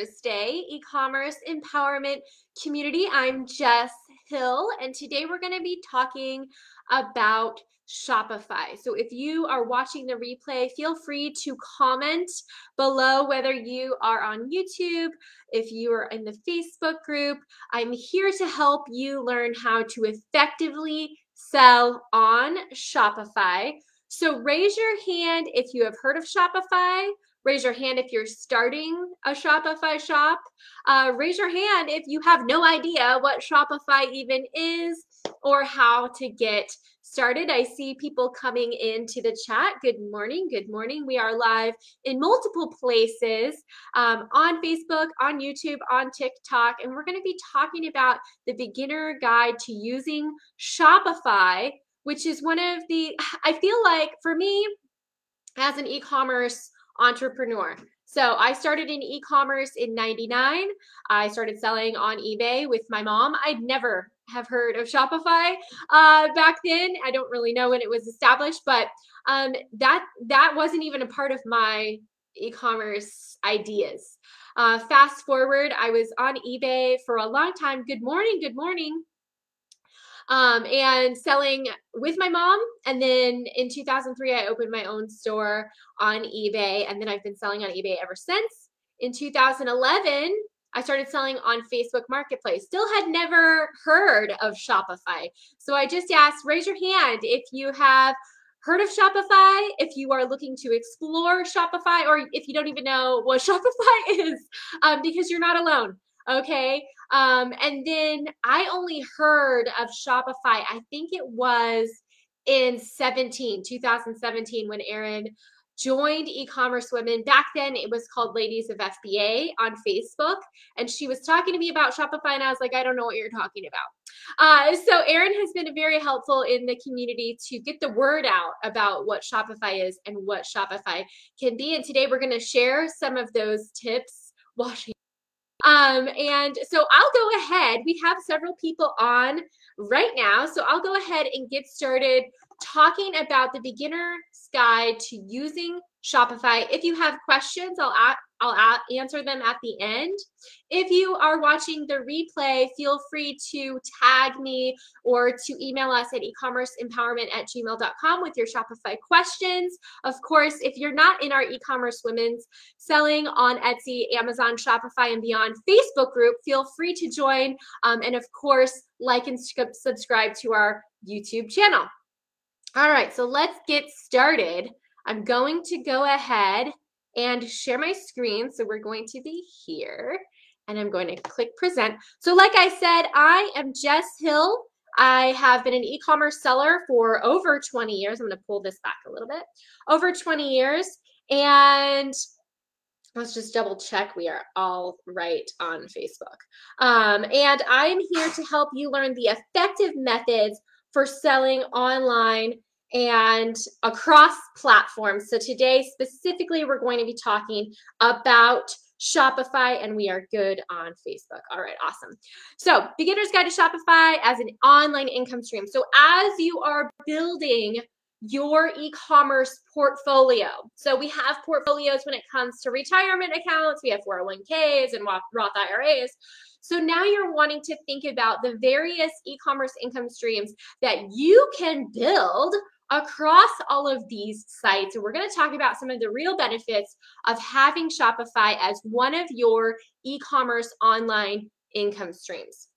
Thursday e commerce empowerment community. I'm Jess Hill, and today we're going to be talking about Shopify. So if you are watching the replay, feel free to comment below whether you are on YouTube, if you are in the Facebook group. I'm here to help you learn how to effectively sell on Shopify. So raise your hand if you have heard of Shopify Raise your hand if you're starting a Shopify shop. Uh, raise your hand if you have no idea what Shopify even is or how to get started. I see people coming into the chat. Good morning. Good morning. We are live in multiple places um, on Facebook, on YouTube, on TikTok, and we're going to be talking about the beginner guide to using Shopify, which is one of the, I feel like for me, as an e commerce entrepreneur. So I started in e-commerce in 99. I started selling on eBay with my mom. I'd never have heard of Shopify uh, back then. I don't really know when it was established, but um, that that wasn't even a part of my e-commerce ideas. Uh, fast forward, I was on eBay for a long time. Good morning, good morning um, and selling with my mom. And then in 2003, I opened my own store on eBay. And then I've been selling on eBay ever since. In 2011, I started selling on Facebook Marketplace. Still had never heard of Shopify. So I just asked, raise your hand if you have heard of Shopify, if you are looking to explore Shopify, or if you don't even know what Shopify is, um, because you're not alone. Okay. Um, and then I only heard of Shopify, I think it was in 17, 2017, when Erin joined e-commerce women. Back then it was called ladies of fba on facebook and she was talking to me about shopify and i was like i don't know what you're talking about. Uh, so erin has been very helpful in the community to get the word out about what shopify is and what shopify can be and today we're going to share some of those tips washing um, and so I'll go ahead. We have several people on right now. So I'll go ahead and get started talking about the beginner's guide to using Shopify. If you have questions, I'll I'll answer them at the end. If you are watching the replay, feel free to tag me or to email us at ecommerceempowerment at gmail.com with your Shopify questions. Of course, if you're not in our e-commerce women's selling on Etsy, Amazon, Shopify, and beyond Facebook group, feel free to join. Um, and of course, like and subscribe to our YouTube channel. All right, so let's get started. I'm going to go ahead and share my screen. So we're going to be here and I'm going to click present. So like I said, I am Jess Hill. I have been an e-commerce seller for over 20 years. I'm going to pull this back a little bit. Over 20 years. And let's just double check we are all right on Facebook. Um, and I'm here to help you learn the effective methods for selling online and across platforms. So today specifically, we're going to be talking about Shopify, and we are good on Facebook. All right, awesome. So, Beginner's Guide to Shopify as an online income stream. So, as you are building your e-commerce portfolio. So we have portfolios when it comes to retirement accounts, we have 401ks and Roth IRAs. So now you're wanting to think about the various e-commerce income streams that you can build across all of these sites. And we're going to talk about some of the real benefits of having Shopify as one of your e commerce online income streams.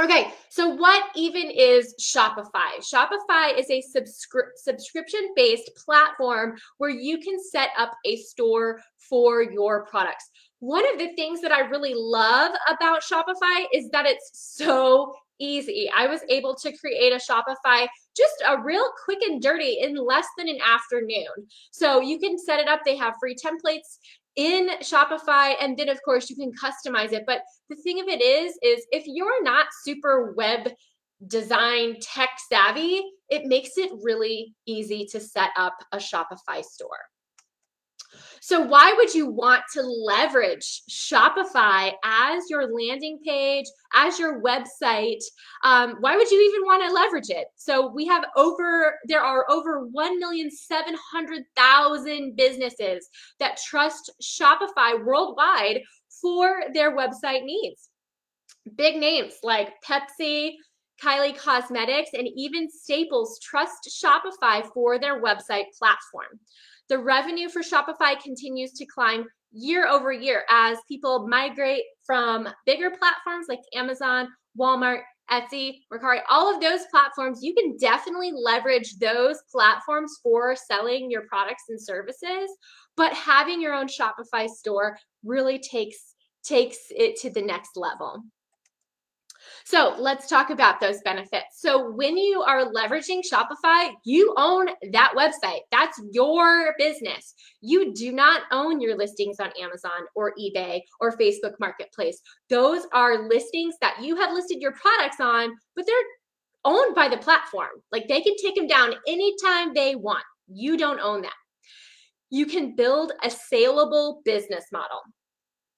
Okay, so what even is Shopify? Shopify is a subscri- subscription based platform where you can set up a store for your products. One of the things that I really love about Shopify is that it's so easy. I was able to create a Shopify just a real quick and dirty in less than an afternoon. So you can set it up. They have free templates in Shopify and then of course you can customize it. But the thing of it is is if you're not super web design tech savvy, it makes it really easy to set up a Shopify store. So, why would you want to leverage Shopify as your landing page, as your website? Um, why would you even want to leverage it? So, we have over, there are over 1,700,000 businesses that trust Shopify worldwide for their website needs. Big names like Pepsi, Kylie Cosmetics, and even Staples trust Shopify for their website platform. The revenue for Shopify continues to climb year over year as people migrate from bigger platforms like Amazon, Walmart, Etsy, Mercari, all of those platforms, you can definitely leverage those platforms for selling your products and services. But having your own Shopify store really takes takes it to the next level. So let's talk about those benefits. So when you are leveraging Shopify, you own that website. That's your business. You do not own your listings on Amazon or eBay or Facebook Marketplace. Those are listings that you have listed your products on, but they're owned by the platform. Like they can take them down anytime they want. You don't own that. You can build a saleable business model.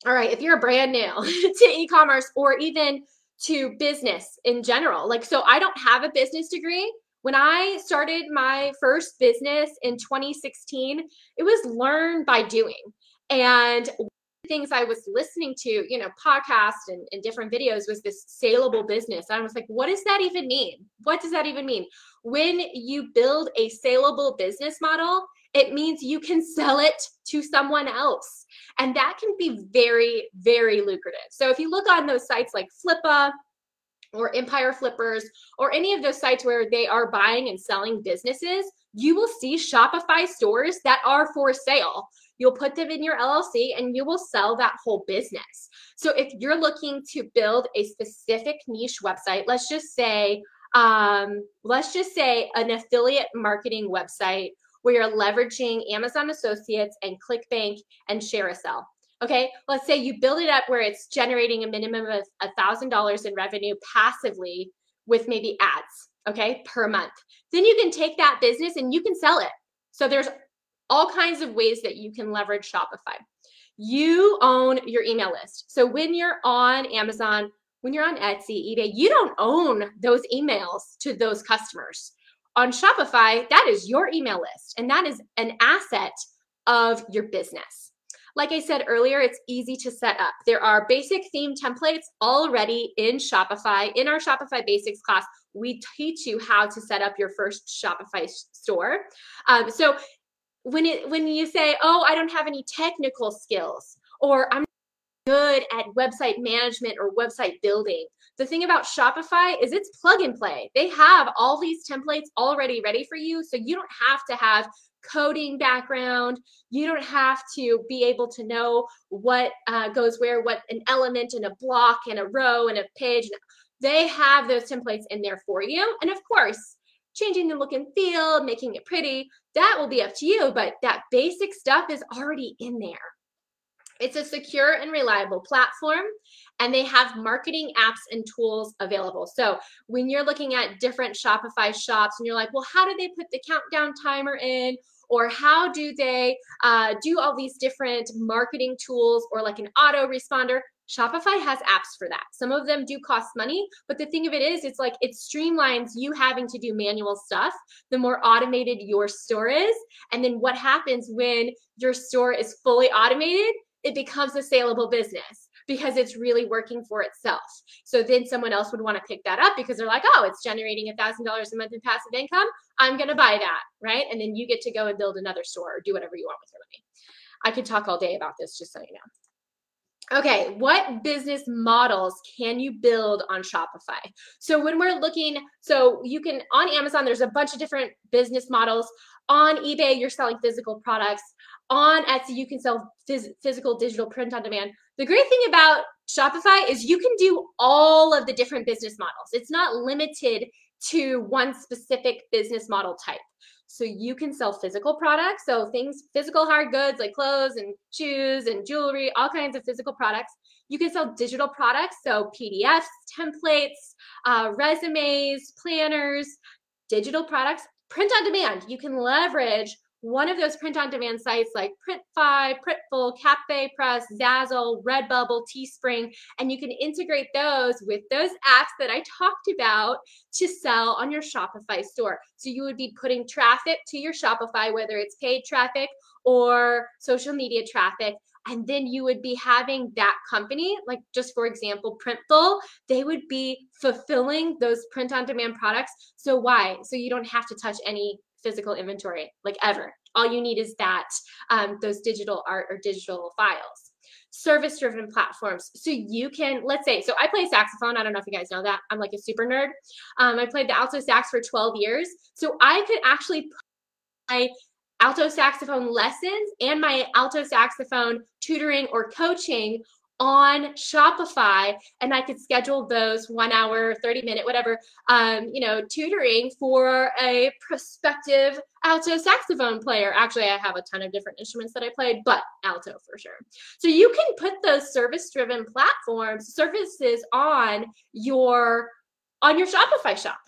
All right, if you're brand new to e commerce or even to business in general. Like, so I don't have a business degree. When I started my first business in 2016, it was learn by doing. And things I was listening to, you know, podcasts and, and, different videos was this saleable business. I was like, what does that even mean? What does that even mean? When you build a saleable business model, it means you can sell it to someone else. And that can be very, very lucrative. So if you look on those sites like Flippa, or Empire Flippers, or any of those sites where they are buying and selling businesses, you will see Shopify stores that are for sale. You'll put them in your LLC and you will sell that whole business. So if you're looking to build a specific niche website, let's just say, um, let's just say an affiliate marketing website where you're leveraging Amazon Associates and ClickBank and ShareASale. Okay, let's say you build it up where it's generating a minimum of a thousand dollars in revenue passively with maybe ads, okay, per month. Then you can take that business and you can sell it. So there's all kinds of ways that you can leverage Shopify. You own your email list. So when you're on Amazon, when you're on Etsy, eBay, you don't own those emails to those customers on Shopify, that is your email list and that is an asset of your business. Like I said earlier, it's easy to set up. There are basic theme templates already in Shopify. In our Shopify Basics class, we teach you how to set up your first Shopify store. Um, so when it when you say, "Oh, I don't have any technical skills," or "I'm good at website management or website building," The thing about Shopify is it's plug and play. They have all these templates already ready for you. So you don't have to have coding background. You don't have to be able to know what uh, goes where, what an element and a block and a row and a page. They have those templates in there for you. And of course, changing the look and feel, making it pretty, that will be up to you. But that basic stuff is already in there. It's a secure and reliable platform, and they have marketing apps and tools available. So when you're looking at different Shopify shops and you're like, well, how do they put the countdown timer in? Or how do they uh, do all these different marketing tools or like an auto responder? Shopify has apps for that. Some of them do cost money, but the thing of it is, it's like it streamlines you having to do manual stuff. The more automated your store is, and then what happens when your store is fully automated it becomes a saleable business because it's really working for itself. So then someone else would want to pick that up because they're like, oh, it's generating a thousand dollars a month in passive income. I'm going to buy that. Right. And then you get to go and build another store or do whatever you want with your money. I could talk all day about this, just so you know. Okay, what business models can you build on Shopify? So when we're looking, so you can on Amazon, there's a bunch of different business models. On eBay, you're selling physical products on Etsy, you can sell phys- physical, digital, print on demand. The great thing about Shopify is you can do all of the different business models. It's not limited to one specific business model type. So you can sell physical products, so things, physical hard goods like clothes and shoes and jewelry, all kinds of physical products. You can sell digital products, so PDFs, templates, uh, resumes, planners, digital products, print on demand. You can leverage one of those print on demand sites like Printify, Printful, Cafe Press, mm-hmm. Zazzle, Redbubble, Teespring, and you can integrate those with those apps that I talked about to sell on your Shopify store. So you would be putting traffic to your Shopify, whether it's paid traffic or social media traffic, and then you would be having that company, like just for example, Printful, they would be fulfilling those print on demand products. So why? So you don't have to touch any physical inventory like ever. All you need is that um, those digital art or digital files service driven platforms. So you can, let's say, so I play saxophone. I don't know if you guys know that. I'm like a super nerd. Um, I played the alto sax for 12 years. So I could actually play alto saxophone lessons and my alto saxophone tutoring or coaching on Shopify and I could schedule those one hour, 30 minute, whatever, um, you know, tutoring for a prospective alto saxophone player. Actually, I have a ton of different instruments that I played, but alto for sure. So you can put those service driven platforms, services on your on your Shopify shop.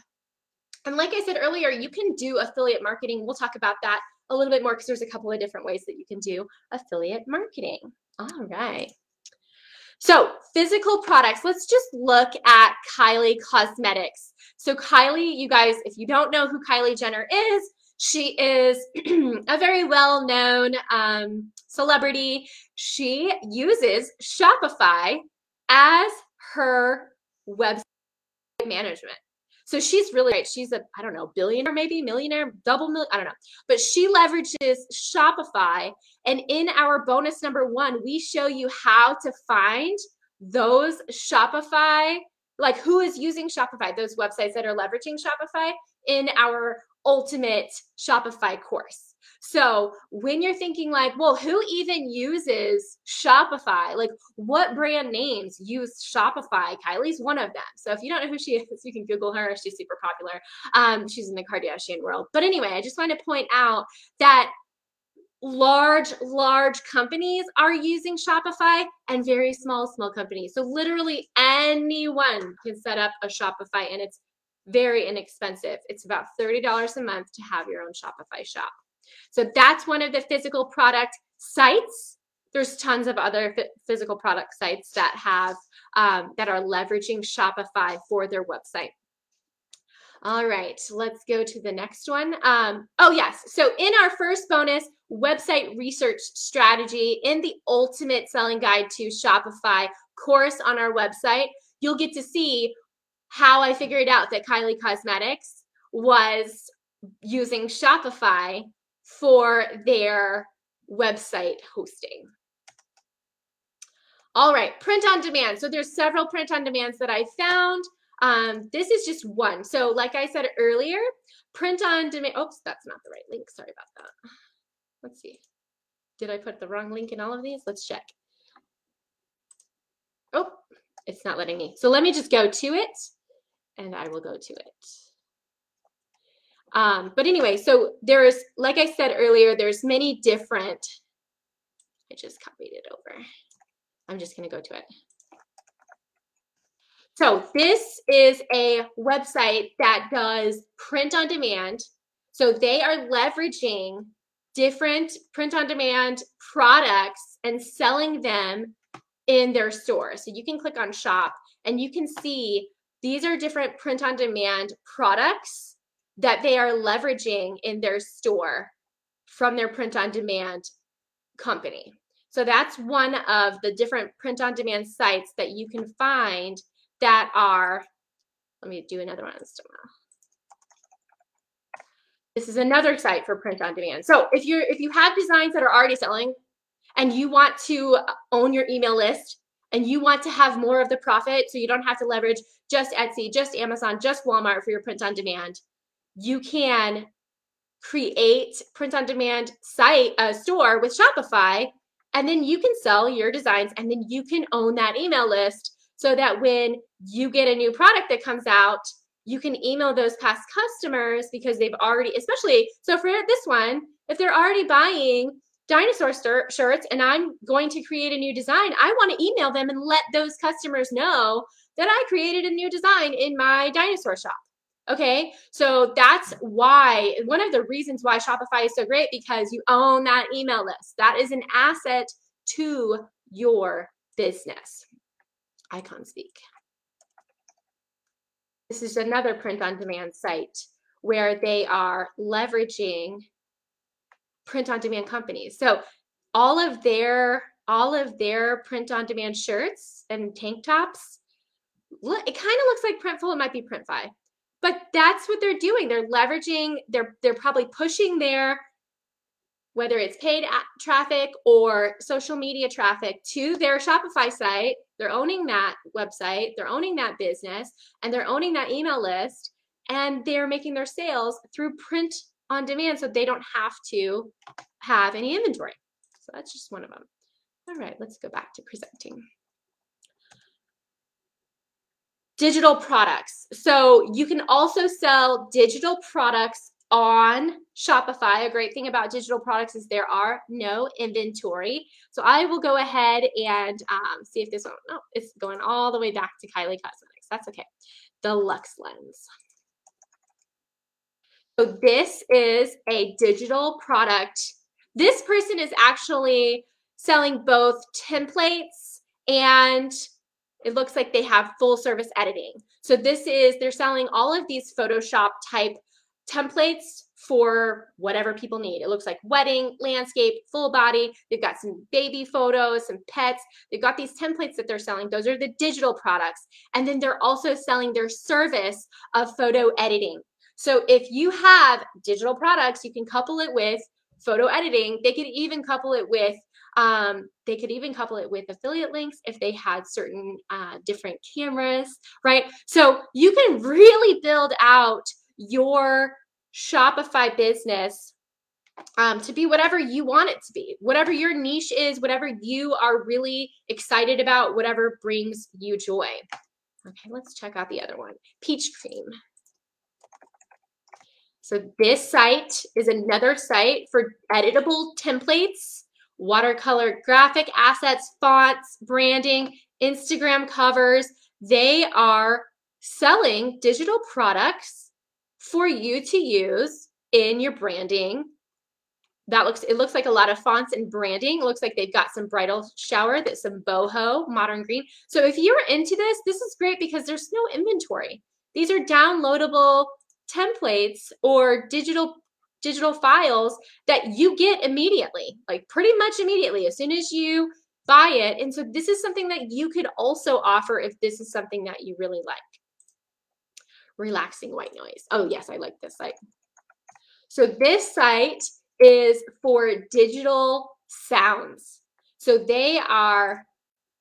And like I said earlier, you can do affiliate marketing. We'll talk about that a little bit more because there's a couple of different ways that you can do affiliate marketing. All right. So, physical products. Let's just look at Kylie Cosmetics. So, Kylie, you guys, if you don't know who Kylie Jenner is, she is a very well known um, celebrity. She uses Shopify as her website management. So she's really right. She's a, I don't know, billionaire, maybe millionaire, double million, I don't know. But she leverages Shopify. And in our bonus number one, we show you how to find those Shopify, like who is using Shopify, those websites that are leveraging Shopify in our ultimate Shopify course. So when you're thinking like, well, who even uses Shopify? Like what brand names use Shopify? Kylie's one of them. So if you don't know who she is, you can Google her. She's super popular. Um, she's in the Kardashian world. But anyway, I just want to point out that large large companies are using shopify and very small small companies so literally anyone can set up a shopify and it's very inexpensive it's about $30 a month to have your own shopify shop so that's one of the physical product sites. There's tons of other physical product sites that have um, that are leveraging Shopify for their website. All right, let's go to the next one. Um, oh, yes. So, in our first bonus website research strategy in the ultimate selling guide to Shopify course on our website, you'll get to see how I figured out that Kylie Cosmetics was using Shopify for their website hosting. All right, print on demand. So there's several print on demands that I found. Um, this is just one. So like I said earlier, print on demand. Oops, that's not the right link. Sorry about that. Let's see. Did I put the wrong link in all of these? Let's check. Oh, it's not letting me. So let me just go to it and I will go to it. Um, but anyway, so there's, like I said earlier, there's many different, I just copied it over. I'm just going to go to it. So this is a website that does print on demand. So they are leveraging different print on demand products and selling them in their store. So you can click on shop and you can see these are different print on demand products that they are leveraging in their store from their print on demand company. So that's one of the different print on demand sites that you can find that are, let me do another one This is another site for print on demand. So if you're if you have designs that are already selling and you want to own your email list and you want to have more of the profit so you don't have to leverage just Etsy, just Amazon, just Walmart for your print on demand, you can create print on demand site a store with Shopify and then you can sell your designs and then you can own that email list so that when you get a new product that comes out you can email those past customers because they've already especially so for this one if they're already buying dinosaur shirts and I'm going to create a new design I want to email them and let those customers know that I created a new design in my dinosaur shop Okay, so that's why one of the reasons why Shopify is so great because you own that email list. That is an asset to your business. Icon speak. This is another print on demand site where they are leveraging print on demand companies. So all of their all of their print on demand shirts and tank tops, look, it kind of looks like Printful. It might be Printify, but that's what they're doing. They're leveraging. They're they're probably pushing their whether it's paid traffic or social media traffic to their Shopify site. They're owning that website. They're owning that business, and they're owning that email list, and they're making their sales through print on demand, so they don't have to have any inventory. So that's just one of them. All right, let's go back to presenting. Digital products. So you can also sell digital products on Shopify. A great thing about digital products is there are no inventory. So I will go ahead and um, see if this one, no, it's going all the way back to Kylie Cosmetics. That's okay. The Lux Lens. So this is a digital product. This person is actually selling both templates and it looks like they have full service editing. So this is, they're selling all of these Photoshop type templates for whatever people need. It looks like wedding, landscape, full body. They've got some baby photos, some pets. They've got these templates that they're selling. Those are the digital products. And then they're also selling their service of photo editing. So if you have digital products, you can couple it with photo editing. They could even couple it with um, they could even couple it with affiliate links if they had certain uh, different cameras, right? So you can really build out your Shopify business um, to be whatever you want it to be, whatever your niche is, whatever you are really excited about, whatever brings you joy. Okay, let's check out the other one Peach Cream. So, this site is another site for editable templates watercolor graphic assets, fonts, branding, Instagram covers. They are selling digital products for you to use in your branding. That looks it looks like a lot of fonts and branding. It looks like they've got some bridal shower, that's some boho, modern green. So if you're into this, this is great because there's no inventory. These are downloadable templates or digital digital files that you get immediately, like pretty much immediately as soon as you buy it. And so this is something that you could also offer if this is something that you really like. Relaxing white noise. Oh, yes, I like this site. So this site is for digital sounds. So they are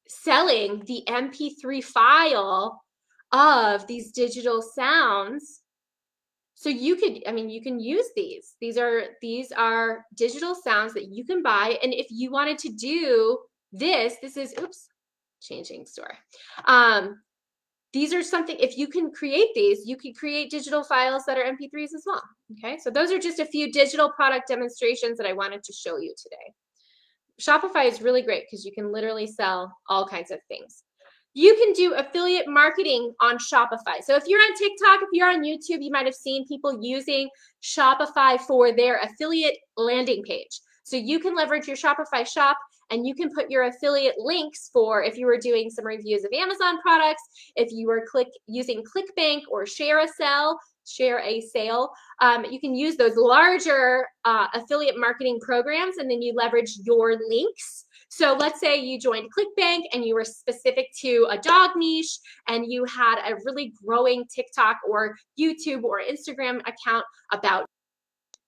selling the MP3 file of these digital sounds so you could, I mean, you can use these. These are these are digital sounds that you can buy. And if you wanted to do this, this is oops, changing store. Um, these are something if you can create these you can create digital files that are mp3s as well okay so those are just a few digital product demonstrations that i wanted to show you today shopify is really great because you can literally sell all kinds of things you can do affiliate marketing on Shopify. So if you're on TikTok, if you're on YouTube, you might have seen people using Shopify for their affiliate landing page. So you can leverage your Shopify shop and you can put your affiliate links for if you were doing some reviews of Amazon products, if you were click using ClickBank or ShareASale, share a sale. Um, you can use those larger uh, affiliate marketing programs and then you leverage your links so let's say you joined ClickBank and you were specific to a dog niche and you had a really growing TikTok or YouTube or Instagram account about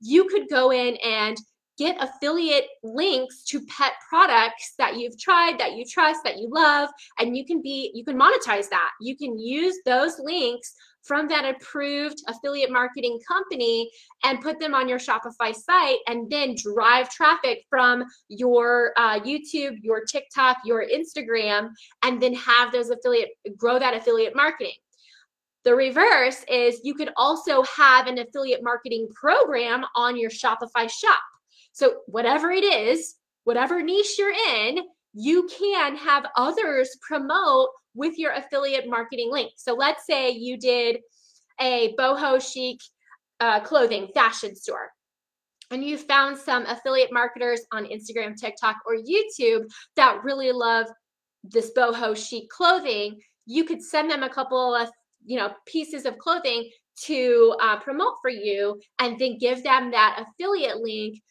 you could go in and get affiliate links to pet products that you've tried that you trust that you love and you can be you can monetize that. You can use those links from that approved affiliate marketing company and put them on your Shopify site and then drive traffic from your uh, YouTube, your TikTok, your Instagram, and then have those affiliate grow that affiliate marketing. The reverse is you could also have an affiliate marketing program on your Shopify shop. So, whatever it is, whatever niche you're in, you can have others promote with your affiliate marketing link. So let's say you did a boho chic uh, clothing fashion store and you found some affiliate marketers on Instagram, TikTok, or YouTube that really love this boho chic clothing, you could send them a couple of you know pieces of clothing to uh, promote for you, and then give them that affiliate link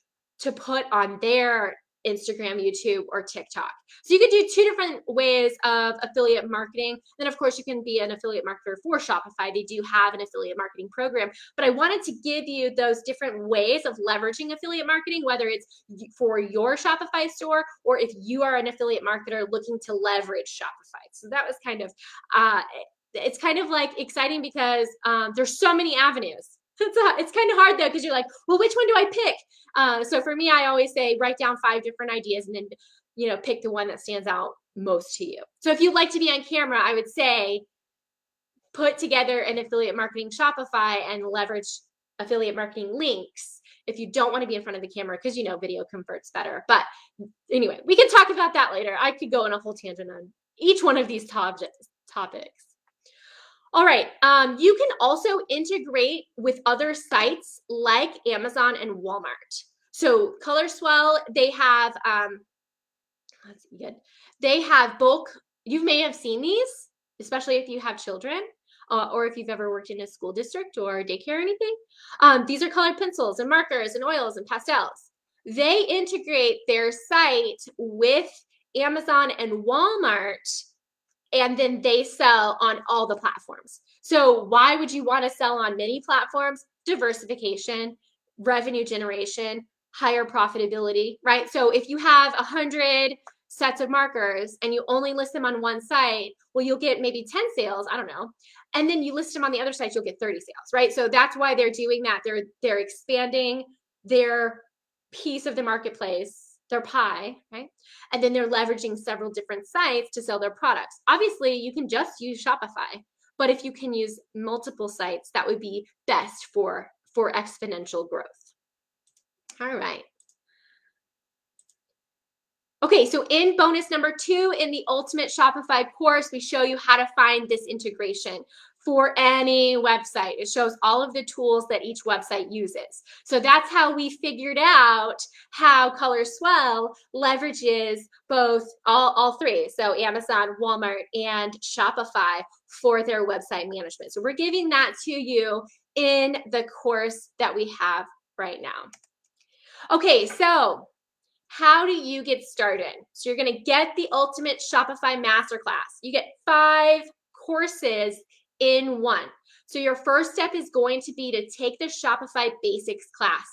to put on their Instagram, YouTube, or TikTok. So you could do two different ways of affiliate marketing. Then, of course, you can be an affiliate marketer for Shopify. They do have an affiliate marketing program, but I wanted to give you those different ways of leveraging affiliate marketing, whether it's for your Shopify store or if you are an affiliate marketer looking to leverage Shopify. So that was kind of, uh, it's kind of like exciting because um, there's so many avenues it's, it's kind of hard though because you're like well which one do i pick uh, so for me i always say write down five different ideas and then you know pick the one that stands out most to you. So if you'd like to be on camera i would say put together an affiliate marketing shopify and leverage affiliate marketing links if you don't want to be in front of the camera because you know video converts better. But anyway we can talk about that later. I could go on a whole tangent on each one of these topics topics all right. Um, you can also integrate with other sites like Amazon and Walmart. So ColorSwell, they have um, see good. They have bulk. You may have seen these, especially if you have children. Uh, or if you've ever worked in a school district or daycare or anything. Um, these are colored pencils and markers and oils and pastels. They integrate their site with Amazon and Walmart and then they sell on all the platforms. So why would you want to sell on many platforms? Diversification, revenue generation, higher profitability, right? So if you have a hundred sets of markers and you only list them on one site, well, you'll get maybe 10 sales, I don't know. And then you list them on the other site, you'll get 30 sales, right? So that's why they're doing that. They're they're expanding their piece of the marketplace their pie, right? And then they're leveraging several different sites to sell their products. Obviously, you can just use Shopify, but if you can use multiple sites, that would be best for for exponential growth. All right. Okay, so in bonus number two in the Ultimate Shopify course, we show you how to find this integration for any website. It shows all of the tools that each website uses. So that's how we figured out how ColorSwell leverages both all, all three. So Amazon, Walmart, and Shopify for their website management. So we're giving that to you in the course that we have right now. Okay, so how do you get started? So you're going to get the ultimate Shopify masterclass. You get five courses in one. So your first step is going to be to take the Shopify basics class.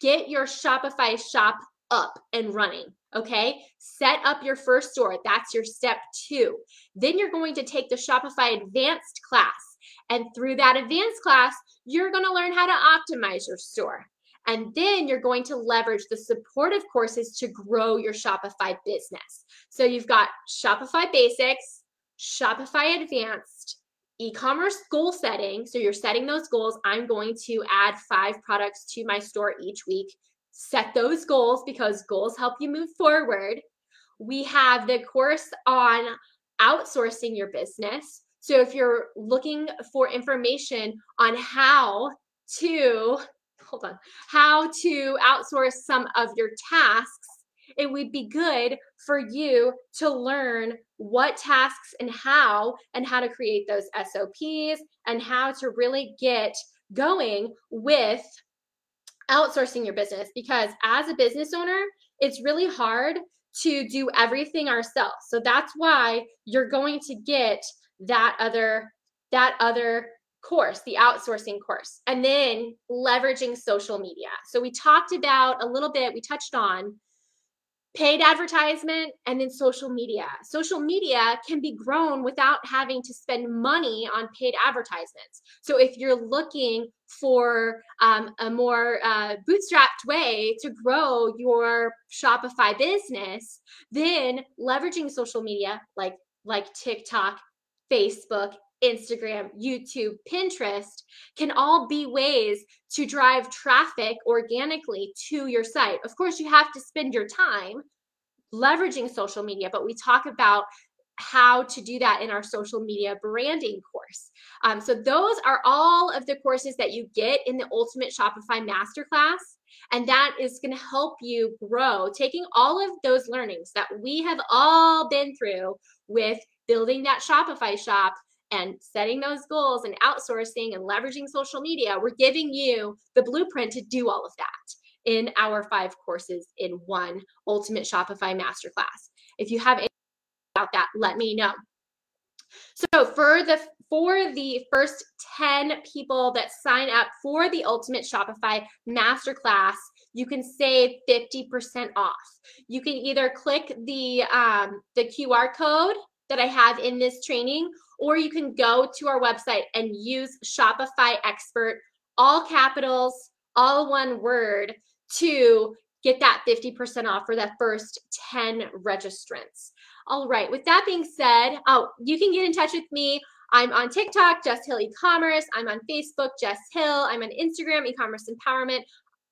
Get your Shopify shop up and running. Okay, set up your first store. That's your step two. Then you're going to take the Shopify advanced class. And through that advanced class, you're going to learn how to optimize your store. And then you're going to leverage the supportive courses to grow your Shopify business. So you've got Shopify Basics, Shopify Advanced, e-commerce goal setting. So you're setting those goals. I'm going to add five products to my store each week. Set those goals because goals help you move forward. We have the course on outsourcing your business. So if you're looking for information on how to hold on, how to outsource some of your tasks it would be good for you to learn what tasks and how, and how to create those SOPs and how to really get going with outsourcing your business. Because as a business owner, it's really hard to do everything ourselves. So that's why you're going to get that other that other course, the outsourcing course, and then leveraging social media. So we talked about a little bit, we touched on paid advertisement and then social media. Social media can be grown without having to spend money on paid advertisements. So if you're looking for um, a more uh, bootstrapped way to grow your Shopify business, then leveraging social media like like TikTok, Facebook, Instagram, YouTube, Pinterest can all be ways to drive traffic organically to your site. Of course, you have to spend your time leveraging social media, but we talk about how to do that in our social media branding course. Um, so those are all of the courses that you get in the Ultimate Shopify Masterclass. And that is going to help you grow, taking all of those learnings that we have all been through with building that Shopify shop and setting those goals and outsourcing and leveraging social media, we're giving you the blueprint to do all of that. in our five courses in one Ultimate Shopify Masterclass. If you have any about that, let me know. So for the for the first 10 people that sign up for the Ultimate Shopify Masterclass, you can save 50% off. You can either click the um, the QR code that I have in this training, or you can go to our website and use Shopify Expert, all capitals, all one word, to get that 50% off for that first 10 registrants. All right, with that being said, oh, you can get in touch with me. I'm on TikTok, Jess Hill E-commerce. I'm on Facebook, Jess Hill. I'm on Instagram, E-commerce Empowerment.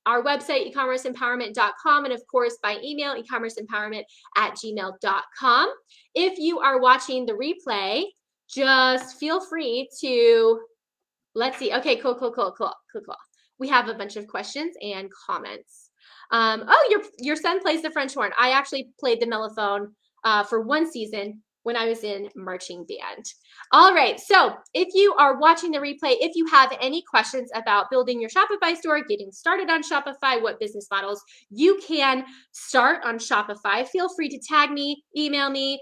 Our website, ecommerceempowerment.com, and of course by email, ecommerceempowerment at gmail.com. If you are watching the replay, just feel free to, let's see. Okay, cool, cool, cool, cool, cool, cool. We have a bunch of questions and comments. Um, oh, your your son plays the French horn. I actually played the mellophone uh, for one season when I was in marching band. All right, so if you are watching the replay, if you have any questions about building your Shopify store, getting started on Shopify, what business models you can start on Shopify, feel free to tag me, email me,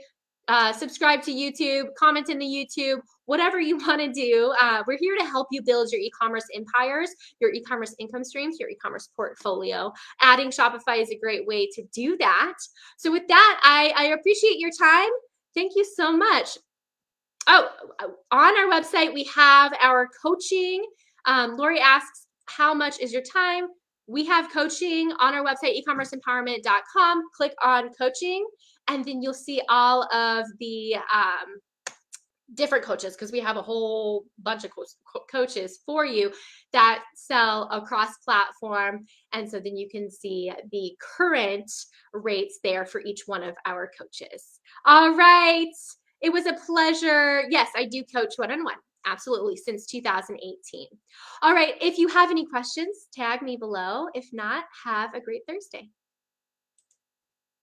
uh, subscribe to YouTube, comment in the YouTube, whatever you want to do. Uh, we're here to help you build your e-commerce empires, your e-commerce income streams, your e-commerce portfolio. Adding Shopify is a great way to do that. So with that, I, I appreciate your time. Thank you so much. Oh, on our website, we have our coaching. Um, Lori asks, how much is your time? We have coaching on our website, ecommerceempowerment.com. Click on coaching, and then you'll see all of the um, different coaches because we have a whole bunch of co- coaches for you that sell across platform and so then you can see the current rates there for each one of our coaches. All right. It was a pleasure. Yes i do coach one-on-one. Absolutely since 2018 all right. If you have any questions tag me below. If not have a great thursday